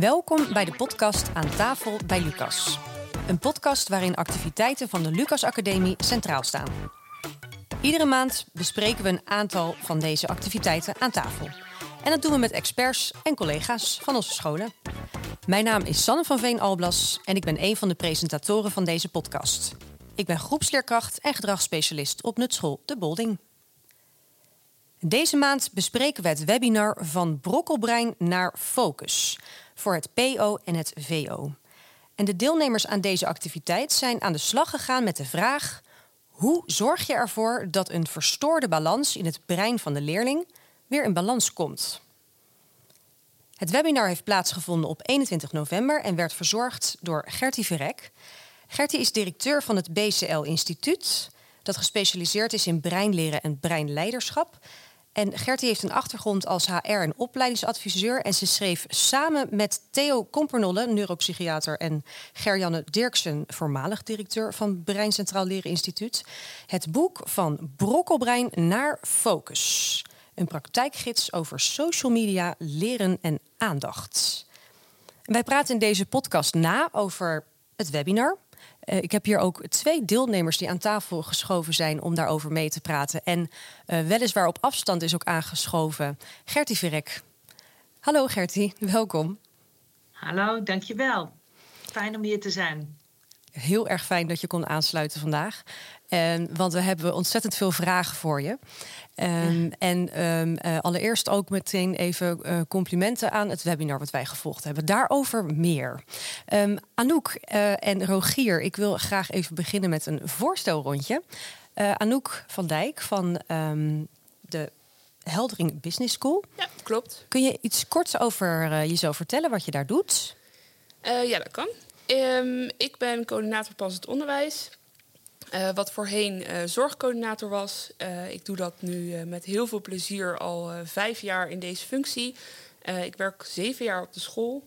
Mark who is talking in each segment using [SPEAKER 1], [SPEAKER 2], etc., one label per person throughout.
[SPEAKER 1] Welkom bij de podcast Aan tafel bij Lucas. Een podcast waarin activiteiten van de Lucas Academie centraal staan. Iedere maand bespreken we een aantal van deze activiteiten aan tafel. En dat doen we met experts en collega's van onze scholen. Mijn naam is Sanne van Veen-Alblas en ik ben een van de presentatoren van deze podcast. Ik ben groepsleerkracht en gedragsspecialist op Nutschool De Bolding. Deze maand bespreken we het webinar van brokkelbrein naar focus voor het PO en het VO. En de deelnemers aan deze activiteit zijn aan de slag gegaan met de vraag: hoe zorg je ervoor dat een verstoorde balans in het brein van de leerling weer in balans komt? Het webinar heeft plaatsgevonden op 21 november en werd verzorgd door Gertie Verrek. Gertie is directeur van het BCL-instituut, dat gespecialiseerd is in breinleren en breinleiderschap. En Gertie heeft een achtergrond als HR- en opleidingsadviseur. En ze schreef samen met Theo Kompernolle, neuropsychiater, en Gerjanne Dirksen, voormalig directeur van Brein Centraal Leren Instituut, het boek Van Brokkelbrein naar Focus. Een praktijkgids over social media, leren en aandacht. wij praten in deze podcast na over het webinar. Uh, ik heb hier ook twee deelnemers die aan tafel geschoven zijn om daarover mee te praten. En uh, weliswaar op afstand is ook aangeschoven Gertie Verrek. Hallo Gertie, welkom.
[SPEAKER 2] Hallo, dankjewel. Fijn om hier te zijn.
[SPEAKER 1] Heel erg fijn dat je kon aansluiten vandaag. En, want we hebben ontzettend veel vragen voor je. Um, en um, uh, allereerst ook meteen even uh, complimenten aan het webinar wat wij gevolgd hebben. Daarover meer. Um, Anouk uh, en Rogier, ik wil graag even beginnen met een voorstelrondje. Anouk van Dijk van de Heldering Business School.
[SPEAKER 3] Ja, klopt.
[SPEAKER 1] Kun je iets kort over jezelf vertellen wat je daar doet?
[SPEAKER 3] ja, dat kan. Ik ben coördinator passend onderwijs. Uh, wat voorheen uh, zorgcoördinator was. Uh, ik doe dat nu met heel veel plezier al vijf jaar in deze functie. ik werk zeven jaar op de school.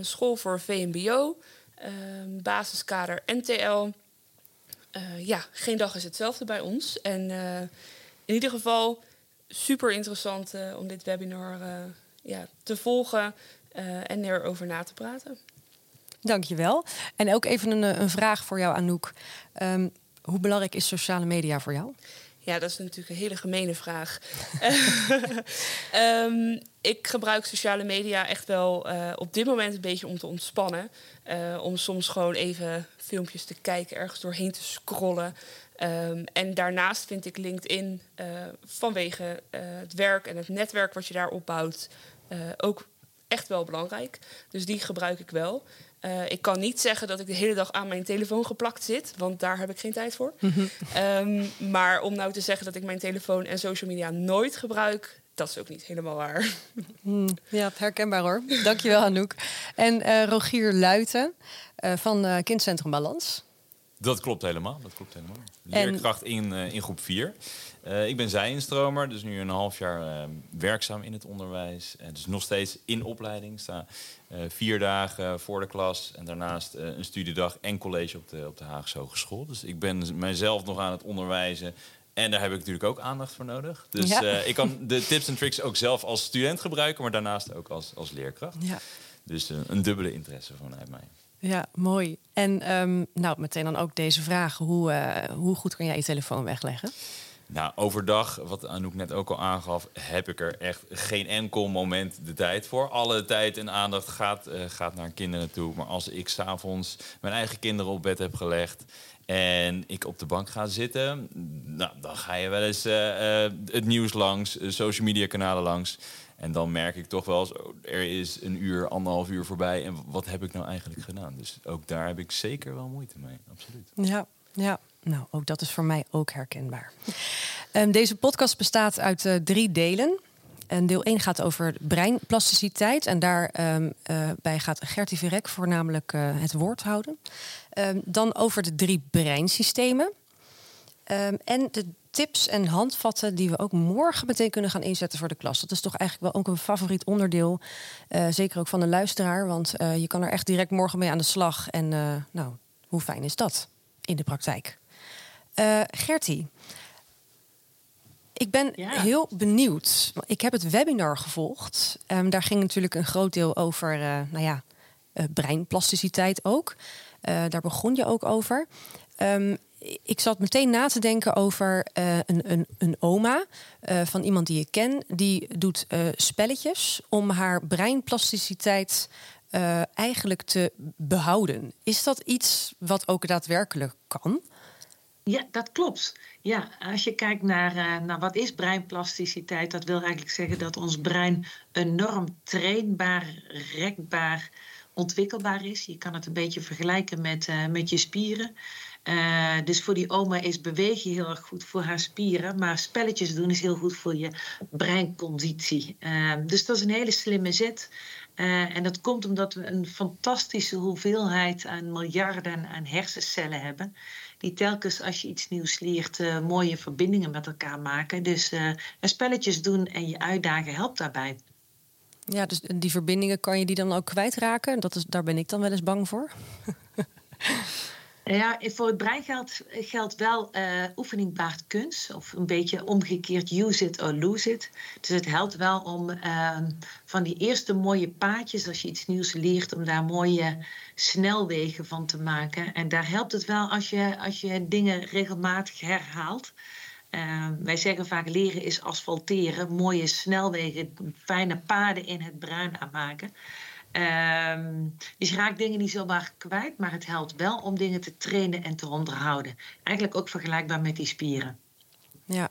[SPEAKER 3] school voor VMBO, basiskader NTL. ja, geen dag is hetzelfde bij ons. En in ieder geval super interessant om dit webinar ja, te volgen en erover na te praten.
[SPEAKER 1] Dankjewel. En ook even een, een vraag voor jou, Anouk. Um, hoe belangrijk is sociale media voor jou?
[SPEAKER 3] Ja, dat is natuurlijk een hele gemene vraag. um, ik gebruik sociale media echt wel uh, op dit moment een beetje om te ontspannen. Uh, om soms gewoon even filmpjes te kijken, ergens doorheen te scrollen. Um, en daarnaast vind ik LinkedIn vanwege het werk en het netwerk wat je daar opbouwt ook echt wel belangrijk. Dus die gebruik ik wel. Uh, ik kan niet zeggen dat ik de hele dag aan mijn telefoon geplakt zit, want daar heb ik geen tijd voor. um, maar om nou te zeggen dat ik mijn telefoon en social media nooit gebruik, dat is ook niet helemaal waar.
[SPEAKER 1] Hmm, ja, herkenbaar hoor. Dankjewel Anouk. En uh, Rogier Luiten uh, van Kindcentrum Balans.
[SPEAKER 4] Dat klopt helemaal. Dat klopt helemaal. Leerkracht in, in groep 4. Uh, ik ben zijinstromer, dus nu een half jaar uh, werkzaam in het onderwijs. En dus nog steeds in opleiding. Sta uh, vier dagen voor de klas en daarnaast een studiedag en college op de, op de Haagse Hogeschool. Dus ik ben mijzelf nog aan het onderwijzen. En daar heb ik natuurlijk ook aandacht voor nodig. Dus ja. ik kan de tips en tricks ook zelf als student gebruiken, maar daarnaast ook als, als leerkracht. Ja. Dus een dubbele interesse vanuit mij.
[SPEAKER 1] Ja, mooi. En um, nou, meteen dan ook deze vraag. Hoe, hoe goed kan jij je telefoon wegleggen?
[SPEAKER 4] Nou, overdag, wat Anouk net ook al aangaf, heb ik er echt geen enkel moment de tijd voor. Alle tijd en aandacht gaat, uh, gaat naar kinderen toe. Maar als ik s'avonds mijn eigen kinderen op bed heb gelegd en ik op de bank ga zitten, nou, dan ga je wel eens uh, uh, het nieuws langs, social media kanalen langs. En dan merk ik toch wel eens, oh, er is een uur, anderhalf uur voorbij. En wat heb ik nou eigenlijk gedaan? Dus ook daar heb ik zeker wel moeite mee, absoluut.
[SPEAKER 1] Ja, ja. Nou, ook dat is voor mij ook herkenbaar. Um, deze podcast bestaat uit uh, drie delen. En deel 1 gaat over breinplasticiteit. En daarbij um, uh, gaat Gertie Verrek voornamelijk uh, het woord houden. Um, dan over de drie breinsystemen. en de tips en handvatten die we ook morgen meteen kunnen gaan inzetten voor de klas. Dat is toch eigenlijk wel ook een favoriet onderdeel. zeker ook van de luisteraar. Want je kan er echt direct morgen mee aan de slag. En nou, hoe fijn is dat in de praktijk? Uh, Gertie, Ik ben heel benieuwd. Ik heb het webinar gevolgd. Um, daar ging natuurlijk een groot deel over, uh, nou ja, uh, breinplasticiteit ook. Daar begon je ook over. Um, ik zat meteen na te denken over een, een, een, oma van iemand die ik ken. Die doet spelletjes om haar breinplasticiteit eigenlijk te behouden. Is dat iets wat ook daadwerkelijk kan?
[SPEAKER 2] Ja, dat klopt. Ja, als je kijkt naar, uh, naar wat is breinplasticiteit, dat wil eigenlijk zeggen dat ons brein enorm trainbaar, rekbaar, ontwikkelbaar is. Je kan het een beetje vergelijken met, uh, met je spieren. Uh, dus voor die oma is bewegen heel erg goed voor haar spieren, maar spelletjes doen is heel goed voor je breinconditie. dus dat is een hele slimme zet. En dat komt omdat we een fantastische hoeveelheid aan miljarden aan hersencellen hebben die telkens als je iets nieuws leert uh, mooie verbindingen met elkaar maken. Dus uh, spelletjes doen en je uitdagen helpt daarbij.
[SPEAKER 1] Ja, dus die verbindingen kan je die dan ook kwijtraken? Dat is, daar ben ik dan wel eens bang voor.
[SPEAKER 2] Ja, voor het brein geldt, geldt wel uh, oefening baart kunst. Of een beetje omgekeerd use it or lose it. Dus het helpt wel om uh, van die eerste mooie paadjes, als je iets nieuws leert, om daar mooie snelwegen van te maken. En daar helpt het wel als je, als je dingen regelmatig herhaalt. Uh, wij zeggen vaak leren is asfalteren, mooie snelwegen, fijne paden in het bruin aanmaken. Um, dus je raakt dingen niet zomaar kwijt, maar het helpt wel om dingen te trainen en te onderhouden. Eigenlijk ook vergelijkbaar met die spieren.
[SPEAKER 1] Ja,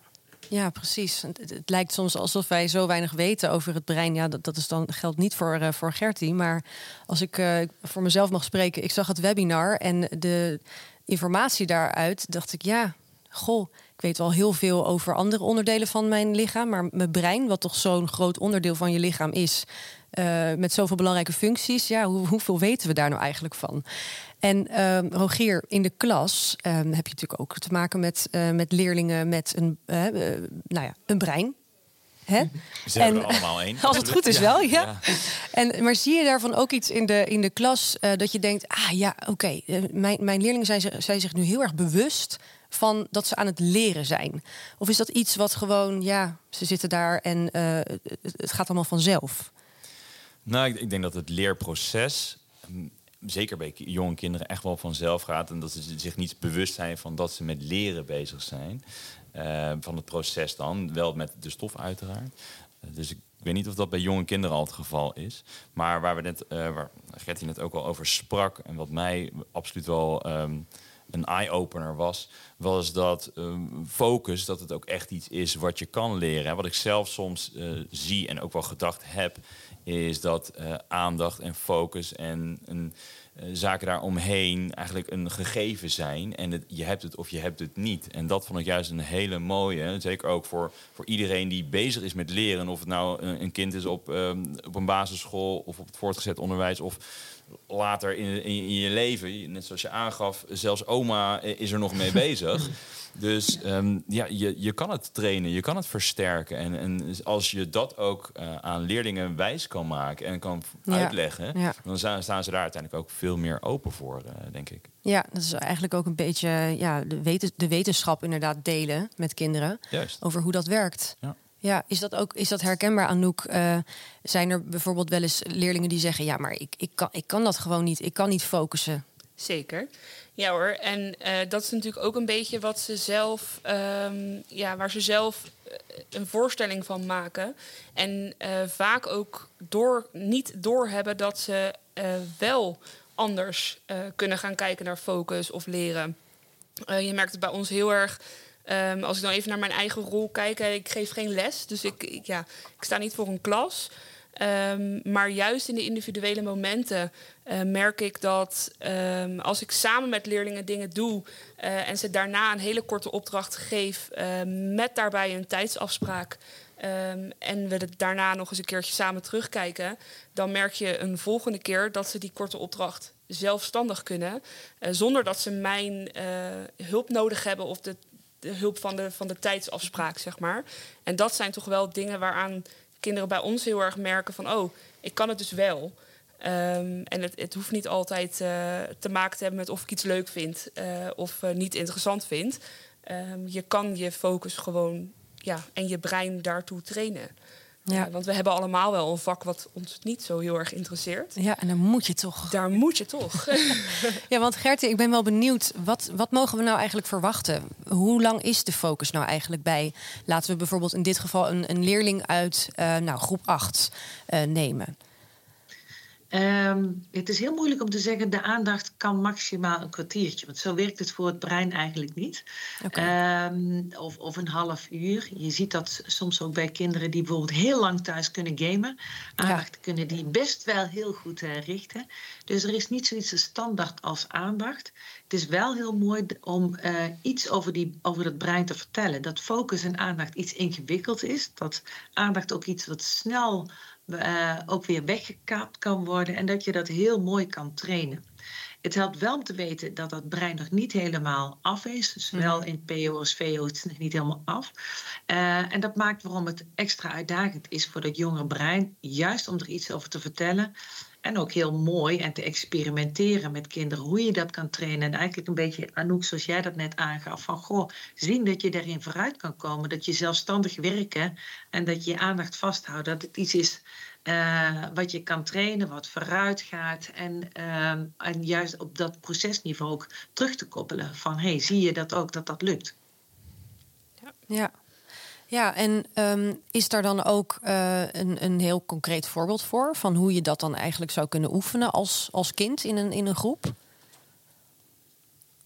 [SPEAKER 1] ja, precies. Het, lijkt soms alsof wij zo weinig weten over het brein. Ja, dat, dat is dan, geldt niet voor, uh, voor Gertie. Maar als ik uh, voor mezelf mag spreken, ik zag het webinar en de informatie daaruit, dacht ik, ja, goh, ik weet wel heel veel over andere onderdelen van mijn lichaam. Maar mijn brein, wat toch zo'n groot onderdeel van je lichaam is, uh, met zoveel belangrijke functies. Ja, hoe, hoeveel weten we daar nou eigenlijk van? En uh, Rogier, in de klas uh, heb je natuurlijk ook te maken met, uh, met leerlingen met een, nou ja, een brein.
[SPEAKER 4] Hè? Ze en, er allemaal één.
[SPEAKER 1] Als het goed is wel, ja. ja. En, maar zie je daarvan ook iets in de, in de klas dat je denkt... ah ja, oké, okay, mijn, mijn leerlingen zijn, zijn zich nu heel erg bewust van dat ze aan het leren zijn? Of is dat iets wat gewoon, ja, ze zitten daar en het gaat allemaal vanzelf?
[SPEAKER 4] Nou, ik, denk dat het leerproces, mm, zeker bij jonge kinderen, echt wel vanzelf gaat. En dat ze zich niet bewust zijn van dat ze met leren bezig zijn. Uh, van het proces dan, wel met de stof uiteraard. Uh, dus ik weet niet of dat bij jonge kinderen al het geval is. Maar waar we net, uh, waar Gertie net ook al over sprak, en wat mij absoluut wel um, een eye-opener was, was dat um, focus, dat het ook echt iets is wat je kan leren. Wat ik zelf soms zie en ook wel gedacht heb, is dat uh, aandacht en focus en een, uh, zaken daaromheen eigenlijk een gegeven zijn. En je hebt het of je hebt het niet. En dat vond ik juist een hele mooie. Zeker ook voor, voor iedereen die bezig is met leren. Of het nou een, kind is op, um, op een basisschool of op het voortgezet onderwijs. Of later in, in, je leven, net zoals je aangaf, zelfs oma is er nog mee bezig. Dus um, ja, je, je kan het trainen, je kan het versterken. En, en als je dat ook uh, aan leerlingen wijs kan maken en kan ja. uitleggen, ja. dan staan, staan, ze daar uiteindelijk ook veel meer open voor, uh, denk ik.
[SPEAKER 1] Ja, dat is eigenlijk ook een beetje ja, de, weten, de wetenschap inderdaad delen met kinderen.
[SPEAKER 4] Juist.
[SPEAKER 1] Over hoe dat werkt. Ja. Ja, is dat ook is dat herkenbaar, Anouk? Uh, zijn er bijvoorbeeld wel eens leerlingen die zeggen: Ja, maar ik, ik, kan, ik kan dat gewoon niet. Ik kan niet focussen.
[SPEAKER 3] Zeker. Ja hoor, en uh, dat is natuurlijk ook een beetje wat ze zelf, um, ja, waar ze zelf uh, een voorstelling van maken. En vaak ook door, niet doorhebben dat ze wel anders kunnen gaan kijken naar focus of leren. je merkt het bij ons heel erg. Um, als ik dan even naar mijn eigen rol kijk, ik geef geen les, dus ik, ik, ja, ik sta niet voor een klas. Um, maar juist in de individuele momenten uh, merk ik dat um, als ik samen met leerlingen dingen doe uh, en ze daarna een hele korte opdracht geef, met daarbij een tijdsafspraak. En we daarna nog eens een keertje samen terugkijken, dan merk je een volgende keer dat ze die korte opdracht zelfstandig kunnen, zonder dat ze mijn hulp nodig hebben of de, de, hulp van de, van de tijdsafspraak, zeg maar. En dat zijn toch wel dingen waaraan kinderen bij ons heel erg merken van, oh, ik kan het dus wel. Um, en het, het, hoeft niet altijd uh, te maken te hebben met of ik iets leuk vind uh, of uh, niet interessant vind. Um, je kan je focus gewoon ja, en je brein daartoe trainen. Ja. want we hebben allemaal wel een vak wat ons niet zo heel erg interesseert.
[SPEAKER 1] Ja, en dan moet je toch.
[SPEAKER 3] Daar moet je toch.
[SPEAKER 1] ja, want Gertie, ik ben wel benieuwd. Wat, wat mogen we nou eigenlijk verwachten? Hoe lang is de focus nou eigenlijk bij? Laten we bijvoorbeeld in dit geval een, een leerling uit uh, nou, groep 8 uh, eh, nemen.
[SPEAKER 2] Ehm, het is heel moeilijk om te zeggen, de aandacht kan maximaal een kwartiertje. Want zo werkt het voor het brein eigenlijk niet. Ehm, of, of een half uur. Je ziet dat soms ook bij kinderen die bijvoorbeeld heel lang thuis kunnen gamen. Aandacht kunnen die best wel heel goed uh, richten. Dus er is niet zoiets standaard als aandacht. Het is wel heel mooi om uh, iets over, die, over het brein te vertellen. Dat focus en aandacht iets ingewikkeld is. Dat aandacht ook iets wat snel uh, ook weer weggekaapt kan worden en dat je dat heel mooi kan trainen. Het helpt wel om te weten dat dat brein nog niet helemaal af is. Zowel dus mhm. in PO als VO is het nog niet helemaal af. Uh, en dat maakt waarom het extra uitdagend is voor dat jonge brein, juist om er iets over te vertellen. En ook heel mooi en te experimenteren met kinderen hoe je dat kan trainen. En eigenlijk een beetje, Anouk, zoals jij dat net aangaf, van goh, zien dat je daarin vooruit kan komen. Dat je zelfstandig werken en dat je je aandacht vasthoudt. Dat het iets is uh, wat je kan trainen, wat vooruit gaat. En, uh, en juist op dat procesniveau ook terug te koppelen. Van hey, zie je dat ook dat dat lukt?
[SPEAKER 1] Ja. ja. Ja, en um, is daar dan ook uh, een, een heel concreet voorbeeld voor van hoe je dat dan eigenlijk zou kunnen oefenen als, als kind in een, in een groep?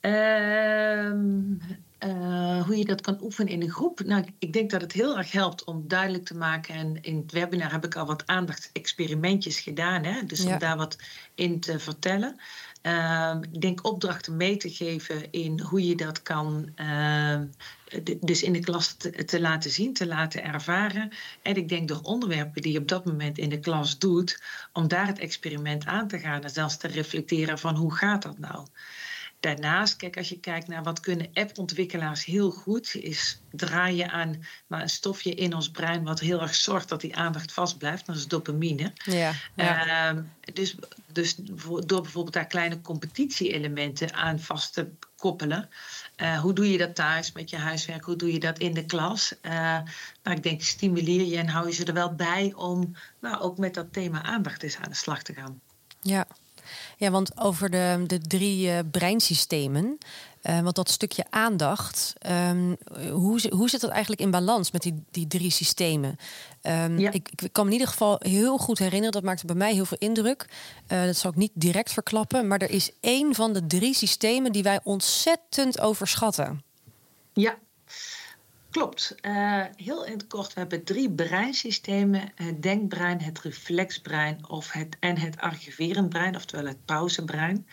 [SPEAKER 2] Um, uh, hoe je dat kan oefenen in een groep. Nou, ik denk dat het heel erg helpt om duidelijk te maken. En in het webinar heb ik al wat aandachtsexperimentjes gedaan. Hè? Dus om daar wat in te vertellen. Uh, ik denk opdrachten mee te geven in hoe je dat kan. Uh, dus in de klas te, te, laten zien, te laten ervaren. En ik denk door onderwerpen die je op dat moment in de klas doet, om daar het experiment aan te gaan en zelfs te reflecteren van hoe gaat dat nou. Daarnaast, kijk, als je kijkt naar wat kunnen appontwikkelaars heel goed, is draaien aan maar een stofje in ons brein wat heel erg zorgt dat die aandacht vast blijft. Dat is dopamine. Ja, ja. Uh, dus dus door bijvoorbeeld daar kleine competitie-elementen aan vast te koppelen. Uh, hoe doe je dat thuis met je huiswerk? Hoe doe je dat in de klas? Uh, nou, ik denk, stimuleer je en hou je ze er wel bij om nou, ook met dat thema aandacht eens aan de slag te gaan.
[SPEAKER 1] Ja, ja, want over de, de drie uh, breinsystemen, uh, want dat stukje aandacht, um, hoe, hoe zit dat eigenlijk in balans met die, die drie systemen? Um, ja. ik, ik, kan me in ieder geval heel goed herinneren, dat maakte bij mij heel veel indruk. Uh, dat zal ik niet direct verklappen, maar er is één van de drie systemen die wij ontzettend overschatten.
[SPEAKER 2] Ja, Klopt. Uh, heel in het kort, we hebben drie breinsystemen. Het denkbrein, het reflexbrein of het, en het archiverend brein, oftewel het pauzebrein.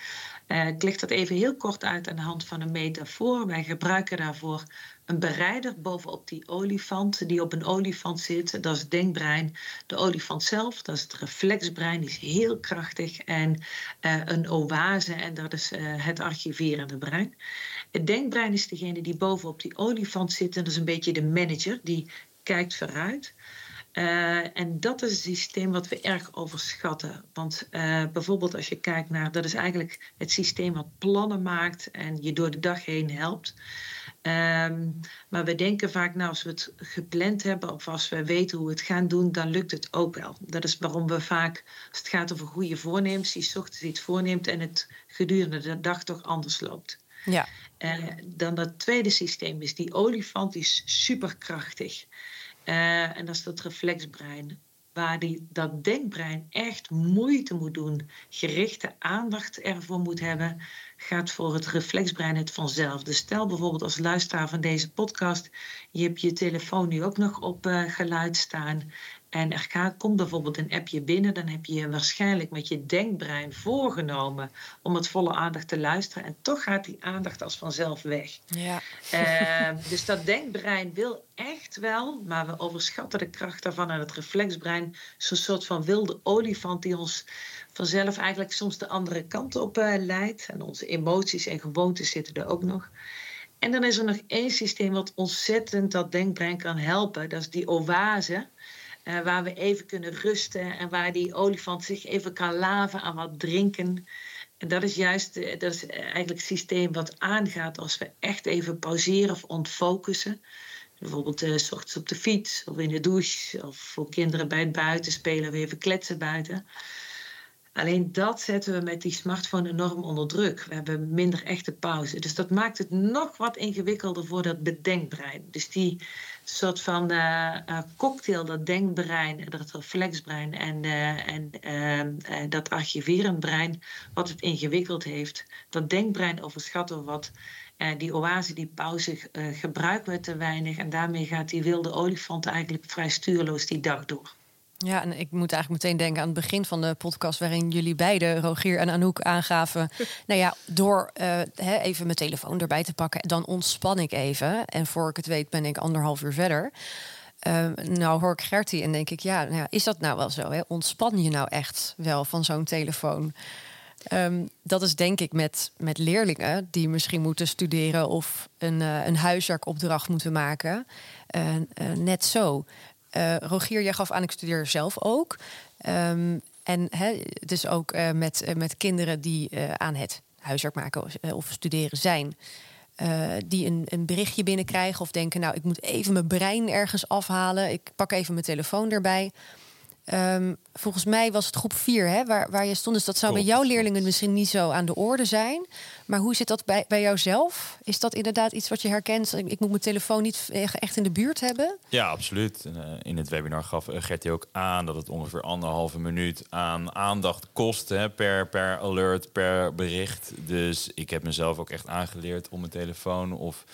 [SPEAKER 2] Uh, ik leg dat even heel kort uit aan de hand van een metafoor. Wij gebruiken daarvoor een bereider bovenop die olifant, die op een olifant zit. Dat is het denkbrein. De olifant zelf, dat is het reflexbrein, die is heel krachtig. En uh, een oase, en dat is het archiverende brein. Het denkbrein is degene die bovenop die olifant zit. En dat is een beetje de manager, die kijkt vooruit. Uh, en dat is een systeem wat we erg overschatten. Want uh, bijvoorbeeld als je kijkt naar, dat is eigenlijk het systeem wat plannen maakt en je door de dag heen helpt. Um, maar we denken vaak, nou, als we het gepland hebben of als we weten hoe we het gaan doen, dan lukt het ook wel. Dat is waarom we vaak, als het gaat over goede voornemens, die ochtends iets voorneemt en het gedurende de dag toch anders loopt. Ja. Uh, dan dat tweede systeem is die olifant, die is superkrachtig. Uh, en dat is dat reflexbrein. Waar die, dat denkbrein echt moeite moet doen, gerichte aandacht ervoor moet hebben, gaat voor het reflexbrein het vanzelf. Dus stel bijvoorbeeld als luisteraar van deze podcast, je hebt je telefoon nu ook nog op uh, geluid staan en er gaat, komt bijvoorbeeld een appje binnen, dan heb je waarschijnlijk met je denkbrein voorgenomen om het volle aandacht te luisteren. En toch gaat die aandacht als vanzelf weg. Ja. Uh, dus dat denkbrein wil echt wel, maar we overschatten de kracht daarvan. En het reflexbrein is een soort van wilde olifant die ons vanzelf eigenlijk soms de andere kant op uh, leidt. En onze emoties en gewoontes zitten er ook nog. En dan is er nog één systeem wat ontzettend dat denkbrein kan helpen. Dat is die oase. Uh, waar we even kunnen rusten en waar die olifant zich even kan laven aan wat drinken. En dat is juist uh, dat is eigenlijk het systeem wat aangaat als we echt even pauzeren of ontfocussen. Bijvoorbeeld uh, s ochtends op de fiets of in de douche. Of voor kinderen bij het buitenspelen weer even kletsen buiten. Alleen dat zetten we met die smartphone enorm onder druk. We hebben minder echte pauze. Dus dat maakt het nog wat ingewikkelder voor dat bedenkbrein. Dus die soort van uh, cocktail, dat denkbrein, dat reflexbrein en, uh, en ehm, dat archiverend brein, wat het ingewikkeld heeft. Dat denkbrein overschatten wat. die oase, die pauze, gebruiken we te weinig. En daarmee gaat die wilde olifant eigenlijk vrij stuurloos die dag door.
[SPEAKER 1] Ja, en ik moet eigenlijk meteen denken aan het begin van de podcast, waarin jullie beiden, Rogier en Anouk, aangaven. nou ja, door uh, even mijn telefoon erbij te pakken, dan ontspan ik even. En voor ik het weet, ben ik anderhalf uur verder. Uh, nou hoor ik Gertie en denk ik, ja, nou ja, is dat nou wel zo? Hè? Ontspan je nou echt wel van zo'n telefoon? Um, dat is denk ik met, met leerlingen die misschien moeten studeren of een, uh, een huiswerkopdracht moeten maken. Uh, net zo. Uh, Rogier, jij gaf aan, ik studeer zelf ook. Um, en he, dus ook uh, met, uh, met kinderen die aan het huiswerk maken of, of studeren zijn. die een, een berichtje binnenkrijgen of denken, nou, ik moet even mijn brein ergens afhalen. Ik pak even mijn telefoon erbij. Um, volgens mij was het groep 4 hè, waar, waar je stond. Dus dat zou bij jouw leerlingen misschien niet zo aan de orde zijn. Maar hoe zit dat bij, bij jouzelf? Is dat inderdaad iets wat je herkent? Ik moet mijn telefoon niet echt in de buurt hebben?
[SPEAKER 4] Ja, absoluut. En, uh, in het webinar gaf uh, Gertie ook aan dat het ongeveer anderhalve minuut aan aandacht kost hè, per, per alert, per bericht. Dus ik heb mezelf ook echt aangeleerd om mijn telefoon of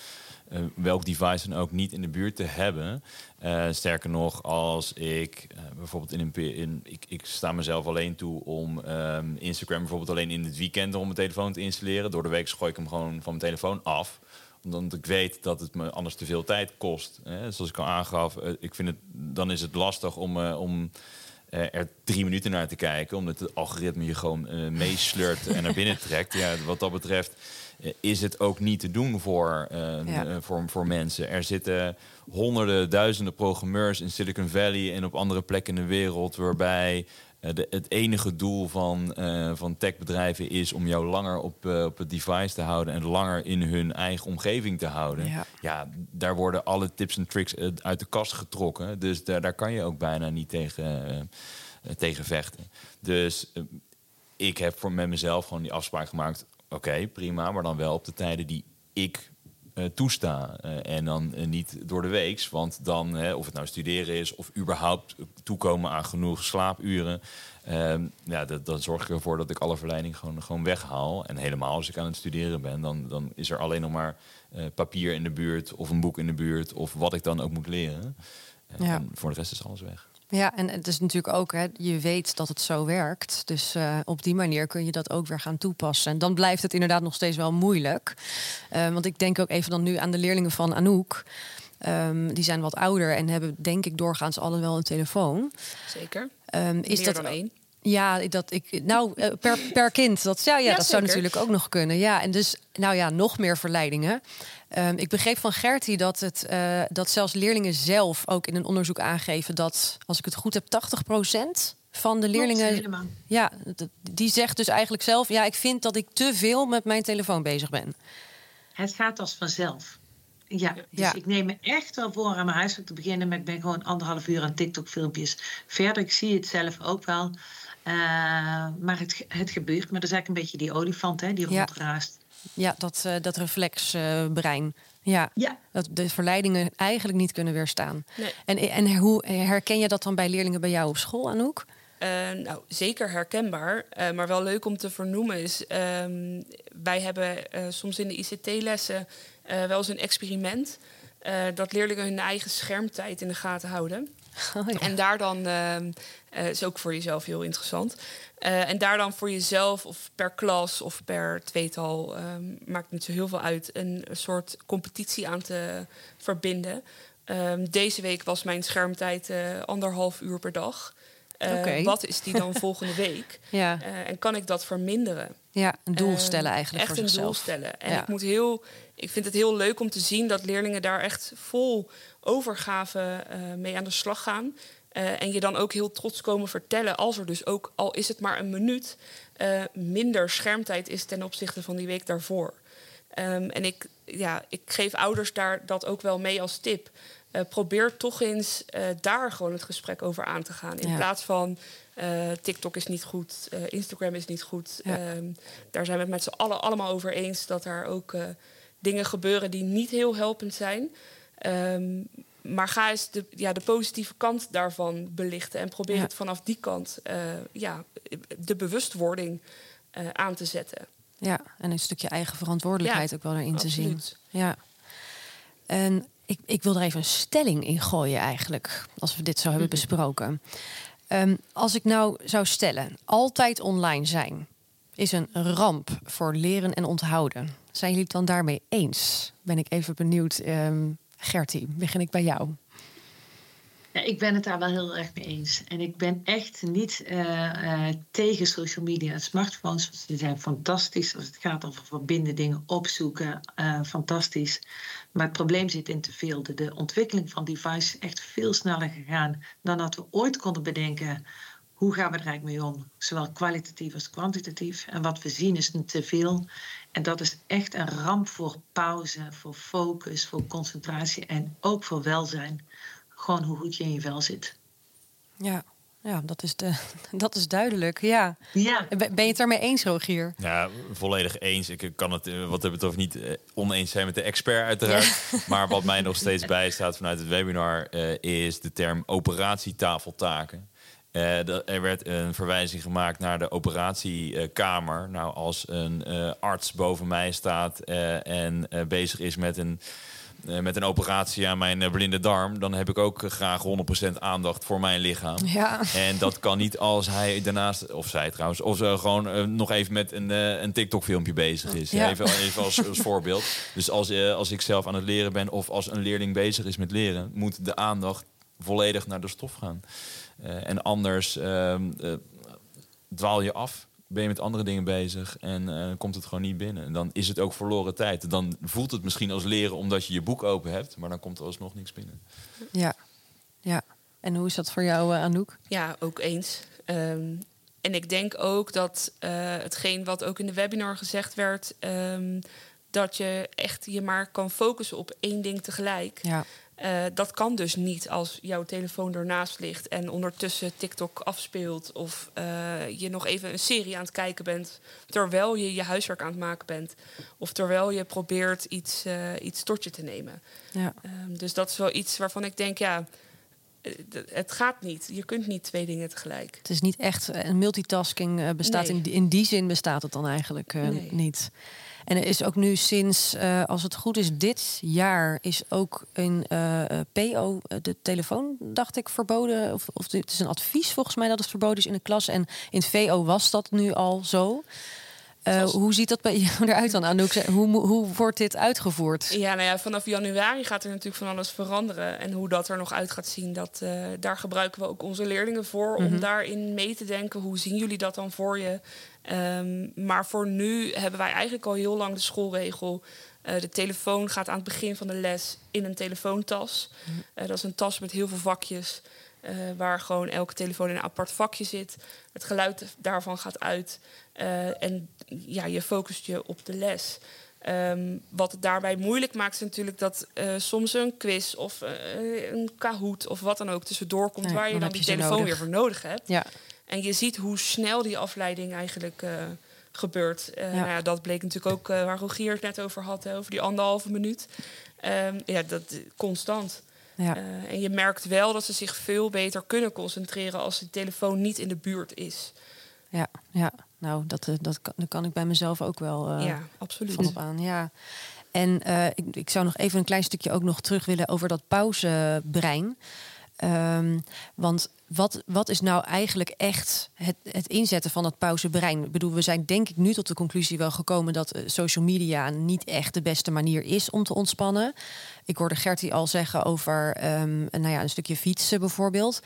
[SPEAKER 4] uh, welk device dan ook niet in de buurt te hebben. Uh, sterker nog, als ik uh, bijvoorbeeld in een. In, ik, ik sta mezelf alleen toe om um, Instagram bijvoorbeeld alleen in het weekend om mijn telefoon te installeren. Door de week gooi ik hem gewoon van mijn telefoon af omdat ik weet dat het me anders te veel tijd kost. Zoals ik al aangaf, ik vind het, dan is het lastig om, om er drie minuten naar te kijken. Omdat het algoritme je gewoon meesleurt en naar binnen trekt. Ja, wat dat betreft is het ook niet te doen voor, ja. voor, voor mensen. Er zitten honderden, duizenden programmeurs in Silicon Valley en op andere plekken in de wereld waarbij de, het enige doel van, uh, van techbedrijven is om jou langer op, uh, op het device te houden en langer in hun eigen omgeving te houden. Ja, ja daar worden alle tips en tricks uit de kast getrokken. Dus daar, daar kan je ook bijna niet tegen, tegen vechten. Dus ik heb voor met mezelf gewoon die afspraak gemaakt. Oké, okay, prima, maar dan wel op de tijden die ik uh, toesta. Uh, en dan uh, niet door de weeks. Want dan, hè, of het nou studeren is of überhaupt toekomen aan genoeg slaapuren. Ehm, ja, dat, dan zorg ik ervoor dat ik alle verleiding gewoon, gewoon weghaal. En helemaal als ik aan het studeren ben, dan, dan is er alleen nog maar papier in de buurt of een boek in de buurt of wat ik dan ook moet leren. Ja. En voor de rest is alles weg.
[SPEAKER 1] Ja, en het is natuurlijk ook, hè, je weet dat het zo werkt. Dus uh, op die manier kun je dat ook weer gaan toepassen. En dan blijft het inderdaad nog steeds wel moeilijk. Uh, want ik denk ook even dan nu aan de leerlingen van Anouk. Um, die zijn wat ouder en hebben denk ik doorgaans alle wel een telefoon.
[SPEAKER 3] Zeker. Um, is Meer dat dan één?
[SPEAKER 1] Ja, dat ik. Nou, per, per kind. Dat, ja, ja, ja dat zou natuurlijk ook nog kunnen. Ja, en dus, nou ja, nog meer verleidingen. Um, ik begreep van Gertie dat, het, uh, dat zelfs leerlingen zelf ook in een onderzoek aangeven dat, als ik het goed heb, 80% van de leerlingen. ja, die zegt dus eigenlijk zelf: ja, ik vind dat ik te veel met mijn telefoon bezig ben.
[SPEAKER 2] Het gaat als vanzelf. Ja, dus ja. ik neem me echt wel voor aan mijn huiswerk te beginnen. Maar ik ben gewoon anderhalf uur aan TikTok-filmpjes verder. Ik zie het zelf ook wel. Uh, maar het, het gebeurt. Maar dat is eigenlijk een beetje die olifant hè, die ja. rondraast.
[SPEAKER 1] Ja, dat, uh, dat reflexbrein. Ja. ja. Dat de verleidingen eigenlijk niet kunnen weerstaan. Nee. En, en hoe herken je dat dan bij leerlingen bij jou op school, Anouk?
[SPEAKER 3] Uh, nou, zeker herkenbaar, uh, maar wel leuk om te vernoemen is... Uh, wij hebben uh, soms in de ICT-lessen wel eens een experiment... dat leerlingen hun eigen schermtijd in de gaten houden. Oh, ja. En daar dan, is ook voor jezelf heel interessant... Uh, en daar dan voor jezelf of per klas of per tweetal, um, maakt niet zo heel veel uit, een, soort competitie aan te verbinden. Um, deze week was mijn schermtijd uh, anderhalf uur per dag. Uh, okay. Wat is die dan volgende week? Ja. en kan ik dat verminderen?
[SPEAKER 1] Ja, een doel stellen eigenlijk.
[SPEAKER 3] Echt
[SPEAKER 1] voor
[SPEAKER 3] een
[SPEAKER 1] zichzelf.
[SPEAKER 3] doel stellen. En ja. ik, moet heel, ik vind het heel leuk om te zien dat leerlingen daar echt vol overgave mee aan de slag gaan. Uh, en je dan ook heel trots komen vertellen, als er dus ook, al is het maar een minuut, uh, minder schermtijd is ten opzichte van die week daarvoor. Um, en ik ja, ik geef ouders daar dat ook wel mee als tip. Uh, probeer toch eens daar gewoon het gesprek over aan te gaan. In ja. plaats van TikTok is niet goed, Instagram is niet goed. Ja. Um, daar zijn we het met z'n allen allemaal over eens dat er ook dingen gebeuren die niet heel helpend zijn. Um, maar ga eens de, ja, de positieve kant daarvan belichten en probeer het vanaf die kant ja, de bewustwording aan te zetten.
[SPEAKER 1] Ja, en een stukje eigen verantwoordelijkheid ook wel erin te zien. Ja. En ik, ik wil er even een stelling in gooien eigenlijk, als we dit zo hebben mhm. besproken. Um, als ik nou zou stellen, altijd online zijn is een ramp voor leren en onthouden. Zijn jullie het dan daarmee eens? Ben ik even benieuwd. Um, Gertie, begin ik bij jou.
[SPEAKER 2] Ja, ik ben het daar wel heel erg mee eens. En ik ben echt niet uh, uh, tegen social media. Smartphones die zijn fantastisch als het gaat over verbinden, dingen opzoeken. Uh, fantastisch. Maar het probleem zit in te veel. De, de ontwikkeling van devices is echt veel sneller gegaan dan dat we ooit konden bedenken. Hoe gaan we er eigenlijk mee om? Zowel kwalitatief als kwantitatief. En wat we zien is te veel. En dat is echt een ramp voor pauze, voor focus, voor concentratie en ook voor welzijn gewoon hoe goed je in je vel zit.
[SPEAKER 1] Ja, ja dat, is de, dat is duidelijk. Ja. ja. Ben je het daarmee eens, Rogier?
[SPEAKER 4] Ja, volledig eens. Ik kan het eh, wat hebben het of niet eh, oneens zijn met de expert, uiteraard. Maar wat mij nog steeds bijstaat vanuit het webinar uh, is de term operatietafeltaken. Uh, er werd een verwijzing gemaakt naar de operatiekamer. Nou, als een arts boven mij staat en bezig is met een eh, met een operatie aan mijn eh, blinde darm, dan heb ik ook graag 100% aandacht voor mijn lichaam.
[SPEAKER 1] Ja.
[SPEAKER 4] En dat kan niet als hij daarnaast, of zij trouwens, of ze gewoon nog even met een, een TikTok-filmpje bezig is. Ja. Even, even als, als, voorbeeld. Dus als, als ik zelf aan het leren ben of als een leerling bezig is met leren, moet de aandacht volledig naar de stof gaan. en anders ehm, dwaal je af ben je met andere dingen bezig en uh, komt het gewoon niet binnen. Dan is het ook verloren tijd. Dan voelt het misschien als leren omdat je je boek open hebt, maar dan komt er alsnog niks binnen.
[SPEAKER 1] Ja, ja. En hoe is dat voor jou, uh, Anouk?
[SPEAKER 3] Ja, ook eens. Um, en ik denk ook dat uh, hetgeen wat ook in de webinar gezegd werd, um, dat je echt je maar kan focussen op één ding tegelijk. Ja. Uh, dat kan dus niet als jouw telefoon ernaast ligt en ondertussen TikTok afspeelt of uh, je nog even een serie aan het kijken bent terwijl je je huiswerk aan het maken bent of terwijl je probeert iets, uh, iets tot je te nemen. Ja. Um, dus dat is wel iets waarvan ik denk, ja, het gaat niet. Je kunt niet twee dingen tegelijk.
[SPEAKER 1] Het is niet echt een multitasking bestaat nee. in, in die zin bestaat het dan eigenlijk nee. niet. En er is ook nu sinds, uh, als het goed is, dit jaar is ook in uh, eh, PO de telefoon, dacht ik, verboden. Of, of het is een advies volgens mij dat het verboden is in de klas. En in VO was dat nu al zo. Uh, hoe ziet dat bij jou eruit dan, Anouk? Hoe, hoe wordt dit uitgevoerd?
[SPEAKER 3] Ja, nou ja, vanaf januari gaat er natuurlijk van alles veranderen. En hoe dat er nog uit gaat zien, dat, uh, daar gebruiken we ook onze leerlingen voor... Mm -hmm. om mhm. daarin mee te denken. Hoe zien jullie dat dan voor je? Um, maar voor nu hebben wij eigenlijk al heel lang de schoolregel... Uh, de telefoon gaat aan het begin van de les in een telefoontas. Mm -hmm. dat is een tas met heel veel vakjes... Uh, waar gewoon elke telefoon in een apart vakje zit. Het geluid daarvan gaat uit. En ja, je focust je op de les. Um, wat het daarbij moeilijk maakt, is natuurlijk dat soms een quiz of een Kahoot of wat dan ook tussendoor komt, nee, waar je dan, dan die telefoon weer voor nodig hebt. Ja. En je ziet hoe snel die afleiding eigenlijk gebeurt. Ja. Nou ja, dat bleek natuurlijk ook waar Rogier het net over had, hè, over die anderhalve minuut. Um, ja, dat constant. Ja. Uh, en je merkt wel dat ze zich veel beter kunnen concentreren als de telefoon niet in de buurt is.
[SPEAKER 1] Ja, ja. nou, dat, eh, dat, kan, dat kan ik bij mezelf ook wel ja, absoluut. Van op aan. Ja. En ik, ik zou nog even een klein stukje ook nog terug willen over dat pauzebrein. Um, want wat, wat is nou eigenlijk echt het, het inzetten van dat pauzebrein? Bedoel, we zijn denk ik nu tot de conclusie wel gekomen dat social media niet echt de beste manier is om te ontspannen. Ik hoorde Gertie al zeggen over um, nou ja, een stukje fietsen bijvoorbeeld.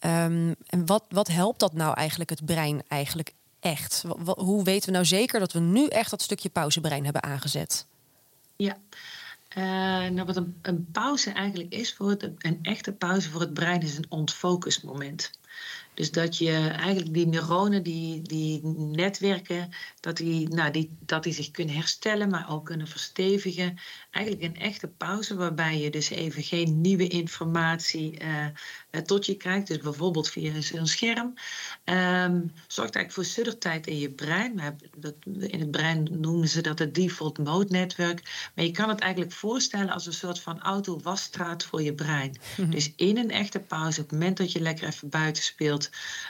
[SPEAKER 1] Um, en wat, wat helpt dat nou eigenlijk het brein eigenlijk echt? Hoe weten we nou zeker dat we nu echt dat stukje pauzebrein hebben aangezet?
[SPEAKER 2] Ja, nou, wat een, een, pauze eigenlijk is voor het, een echte pauze voor het brein is een ontfocusmoment. Dus dat je eigenlijk die neuronen, die, die netwerken, dat die, nou, die, dat die zich kunnen herstellen, maar ook kunnen verstevigen. Eigenlijk een echte pauze waarbij je dus even geen nieuwe informatie uh, tot je krijgt. Dus bijvoorbeeld via zo'n scherm. Um, zorgt eigenlijk voor suddertijd in je brein. In het brein noemen ze dat het default mode netwerk. Maar je kan het eigenlijk voorstellen als een soort van auto-wasstraat voor je brein. Mhm. Dus in een echte pauze, op het moment dat je lekker even buiten speelt,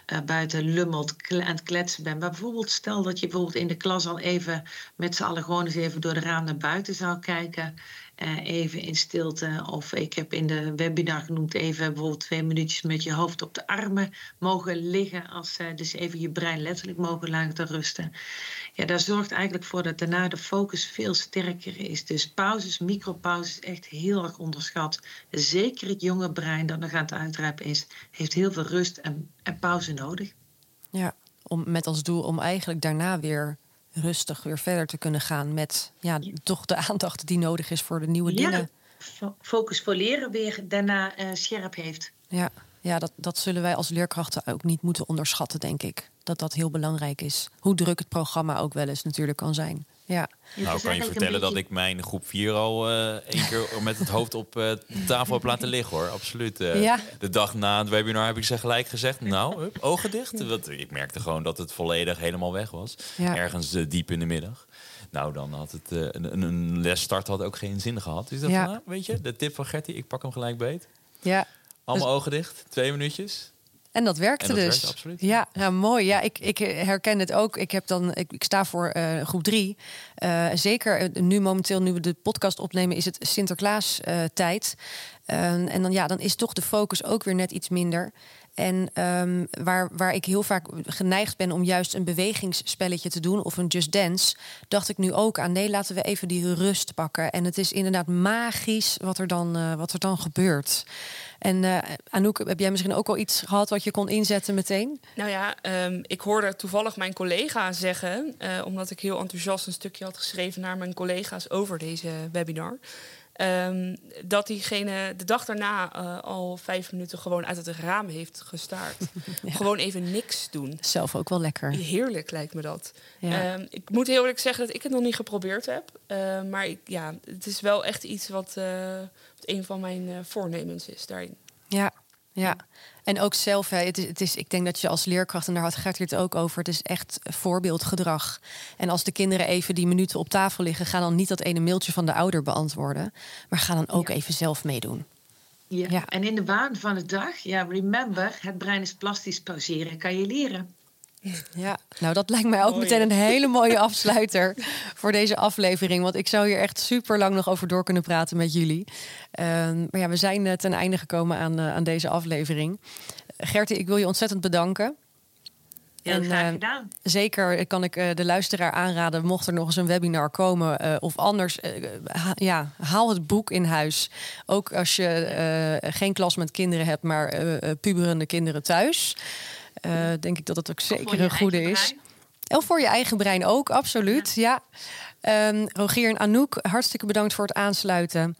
[SPEAKER 2] uh, buiten lummelt, het kletsen bent. Maar bijvoorbeeld stel dat je bijvoorbeeld in de klas al even met z'n allen gewoon eens even door de raam naar buiten zou kijken. Uh, even in stilte. Of ik heb in de webinar genoemd even bijvoorbeeld twee minuutjes met je hoofd op de armen mogen liggen. Als, uh, dus even je brein letterlijk mogen laten rusten. Ja, daar zorgt eigenlijk voor dat daarna de focus veel sterker is. Dus pauzes, micropauzes, echt heel erg onderschat. Zeker het jonge brein dat nog aan het uitrijpen is, heeft heel veel rust en, en pauze nodig.
[SPEAKER 1] Ja, om, met als doel om eigenlijk daarna weer rustig weer verder te kunnen gaan met ja, toch de aandacht die nodig is voor de nieuwe dingen.
[SPEAKER 2] Focus voor leren weer daarna uh, scherp heeft.
[SPEAKER 1] Ja, ja dat, dat zullen wij als leerkrachten ook niet moeten onderschatten, denk ik. Dat dat heel belangrijk is. Hoe druk het programma ook wel eens natuurlijk kan zijn. Ja.
[SPEAKER 4] Nou, kan je vertellen dat ik mijn groep 4 al uh, één keer met het hoofd op uh, tafel heb laten liggen hoor. Absoluut. Uh, ja. De dag na het webinar heb ik ze gelijk gezegd: Nou, hup, ogen dicht. Want ik merkte gewoon dat het volledig helemaal weg was. Ja. Ergens diep in de middag. Nou, dan had het een, een lesstart had ook geen zin gehad. Dus dat ja. van, nou, weet je, de tip van Gertie, ik pak hem gelijk beet. Ja. Allemaal dus... ogen dicht, twee minuutjes.
[SPEAKER 1] En dat werkte dus.
[SPEAKER 4] absoluut.
[SPEAKER 1] Ja, nou, mooi. Ja, ik, ik herken het ook. Ik, heb dan, ik, ik sta voor uh, groep drie. Uh, zeker nu momenteel, nu we de podcast opnemen, is het Sinterklaas uh, tijd. en dan, ja, dan is toch de focus ook weer net iets minder. En um, waar, waar ik heel vaak geneigd ben om juist een bewegingsspelletje te doen of een just dance, dacht ik nu ook aan nee, laten we even die rust pakken. En het is inderdaad magisch wat er dan, uh, wat er dan gebeurt. En uh, Anouk, heb jij misschien ook al iets gehad wat je kon inzetten meteen?
[SPEAKER 3] Nou ja, um, ik hoorde toevallig mijn collega zeggen, uh, omdat ik heel enthousiast een stukje had geschreven naar mijn collega's over deze webinar. Um, dat diegene de dag daarna uh, al vijf minuten gewoon uit het raam heeft gestaard. ja. Gewoon even niks doen.
[SPEAKER 1] Zelf ook wel lekker.
[SPEAKER 3] Heerlijk lijkt me dat. Ja. Um, ik moet heel eerlijk zeggen dat ik het nog niet geprobeerd heb. Uh, maar ik, ja, het is wel echt iets wat, uh, wat een van mijn voornemens is daarin.
[SPEAKER 1] Ja, ja. En ook zelf, hè, het is, het is, ik denk dat je als leerkracht, en daar had Gert het ook over, het is echt voorbeeldgedrag. En als de kinderen even die minuten op tafel liggen, ga dan niet dat ene mailtje van de ouder beantwoorden, maar ga dan ook even zelf meedoen.
[SPEAKER 2] Ja. ja. en in de waan van de dag, ja, remember, het brein is plastisch pauzeren, kan je leren.
[SPEAKER 1] Ja, nou dat lijkt mij ook meteen een hele mooie afsluiter voor deze aflevering. Want ik zou hier echt super lang nog over door kunnen praten met jullie. Uh, maar ja, we zijn uh, ten einde gekomen aan, uh, aan deze aflevering. Gertie, ik wil je ontzettend bedanken.
[SPEAKER 2] Heel en, graag eh, gedaan.
[SPEAKER 1] Zeker kan ik de luisteraar aanraden, mocht er nog eens een webinar komen of anders, ha ja, haal het boek in huis. Ook als je geen klas met kinderen hebt, maar puberende kinderen thuis. Uh, denk ik dat het ook zeker een goede is. En voor je eigen brein ook, absoluut. Ja. ja. Um, Rogier en Anouk, hartstikke bedankt voor het aansluiten.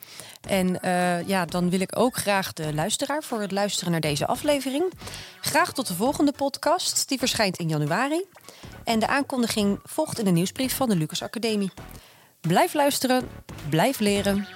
[SPEAKER 1] En uh, ja, dan wil ik ook graag de luisteraar voor het luisteren naar deze aflevering. Graag tot de volgende podcast. Die verschijnt in januari. En de aankondiging volgt in de nieuwsbrief van de Lucas Academie. Blijf luisteren, blijf leren.